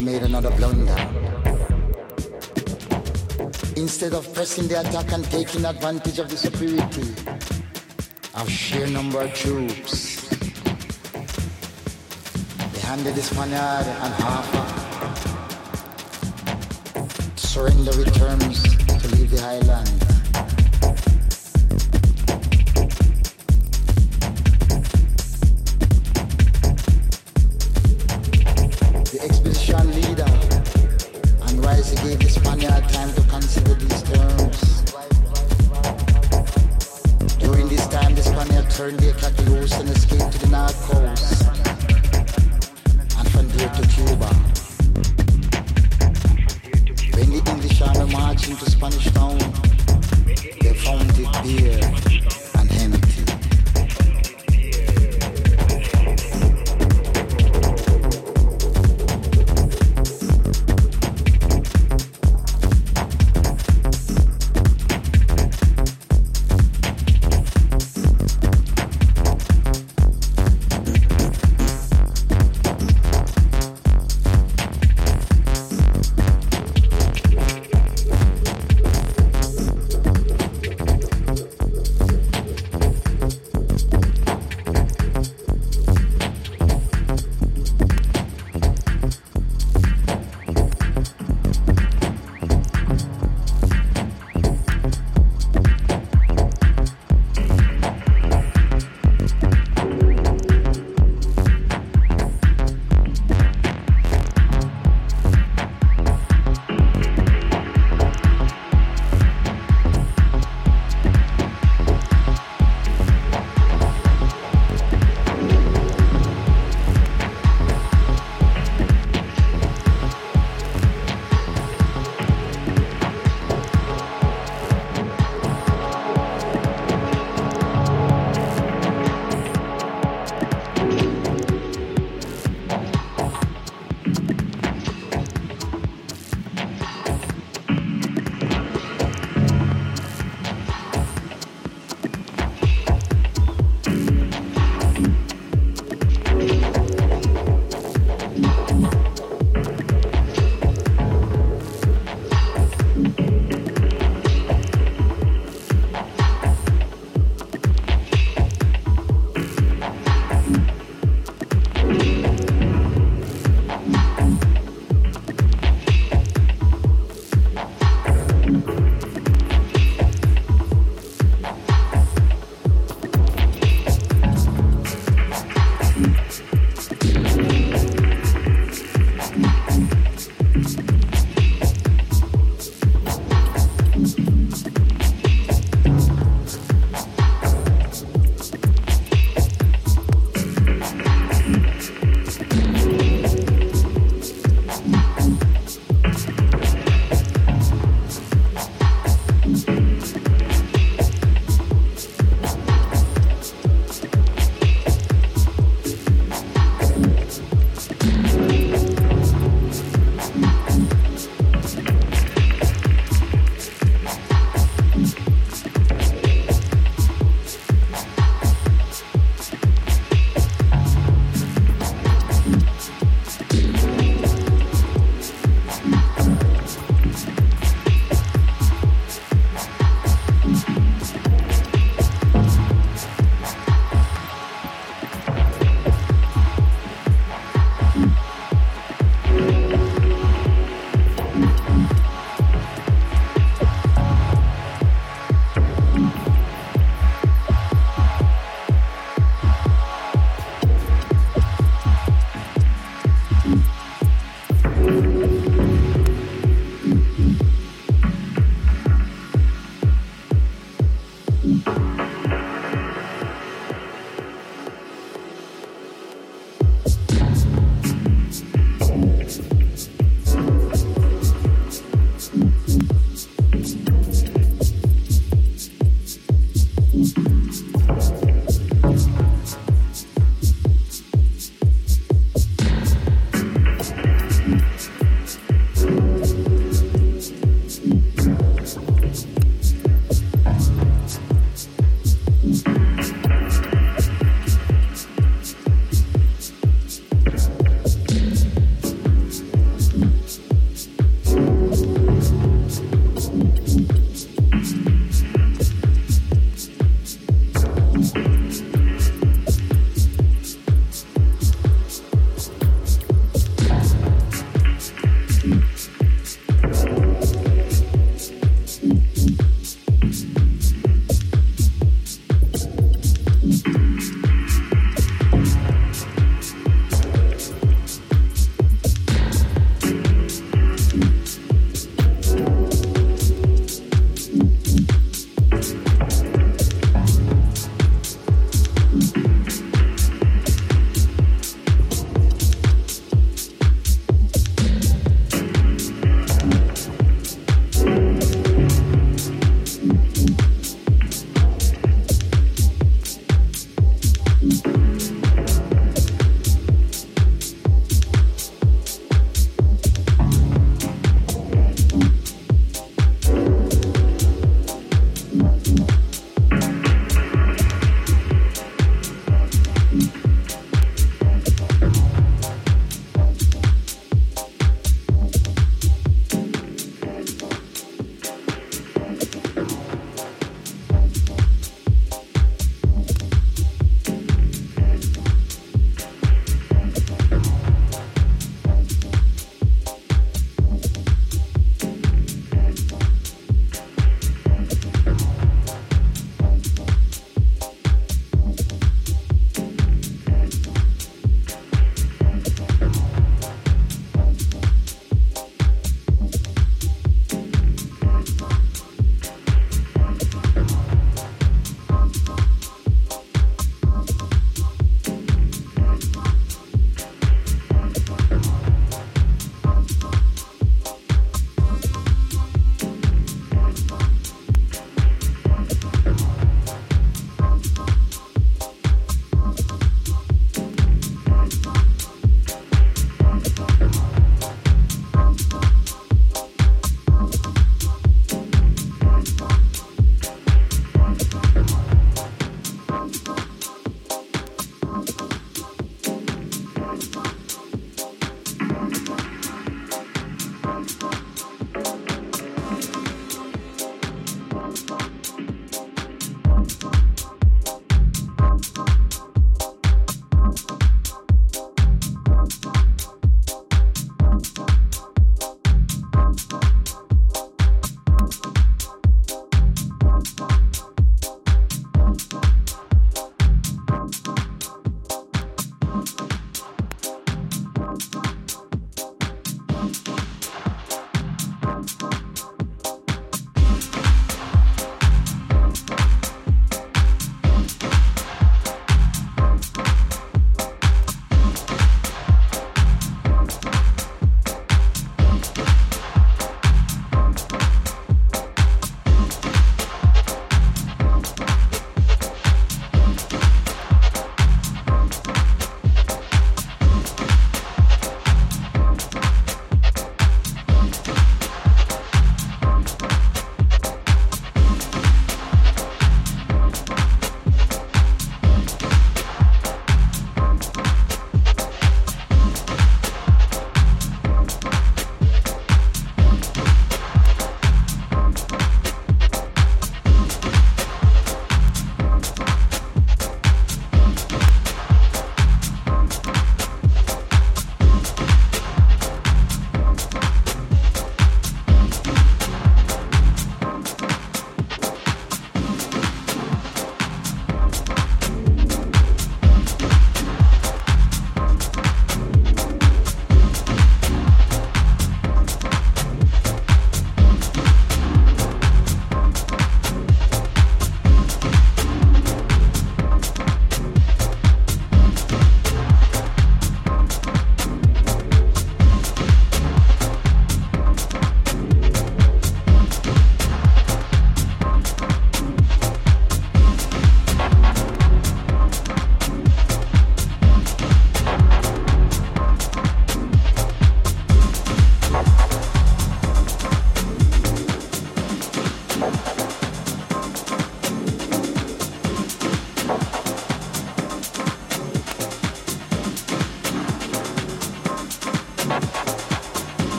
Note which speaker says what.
Speaker 1: made another blunder instead of pressing the attack and taking advantage of the superiority of sheer number of troops. They handed the Spaniard and halfa surrender with terms to leave the island.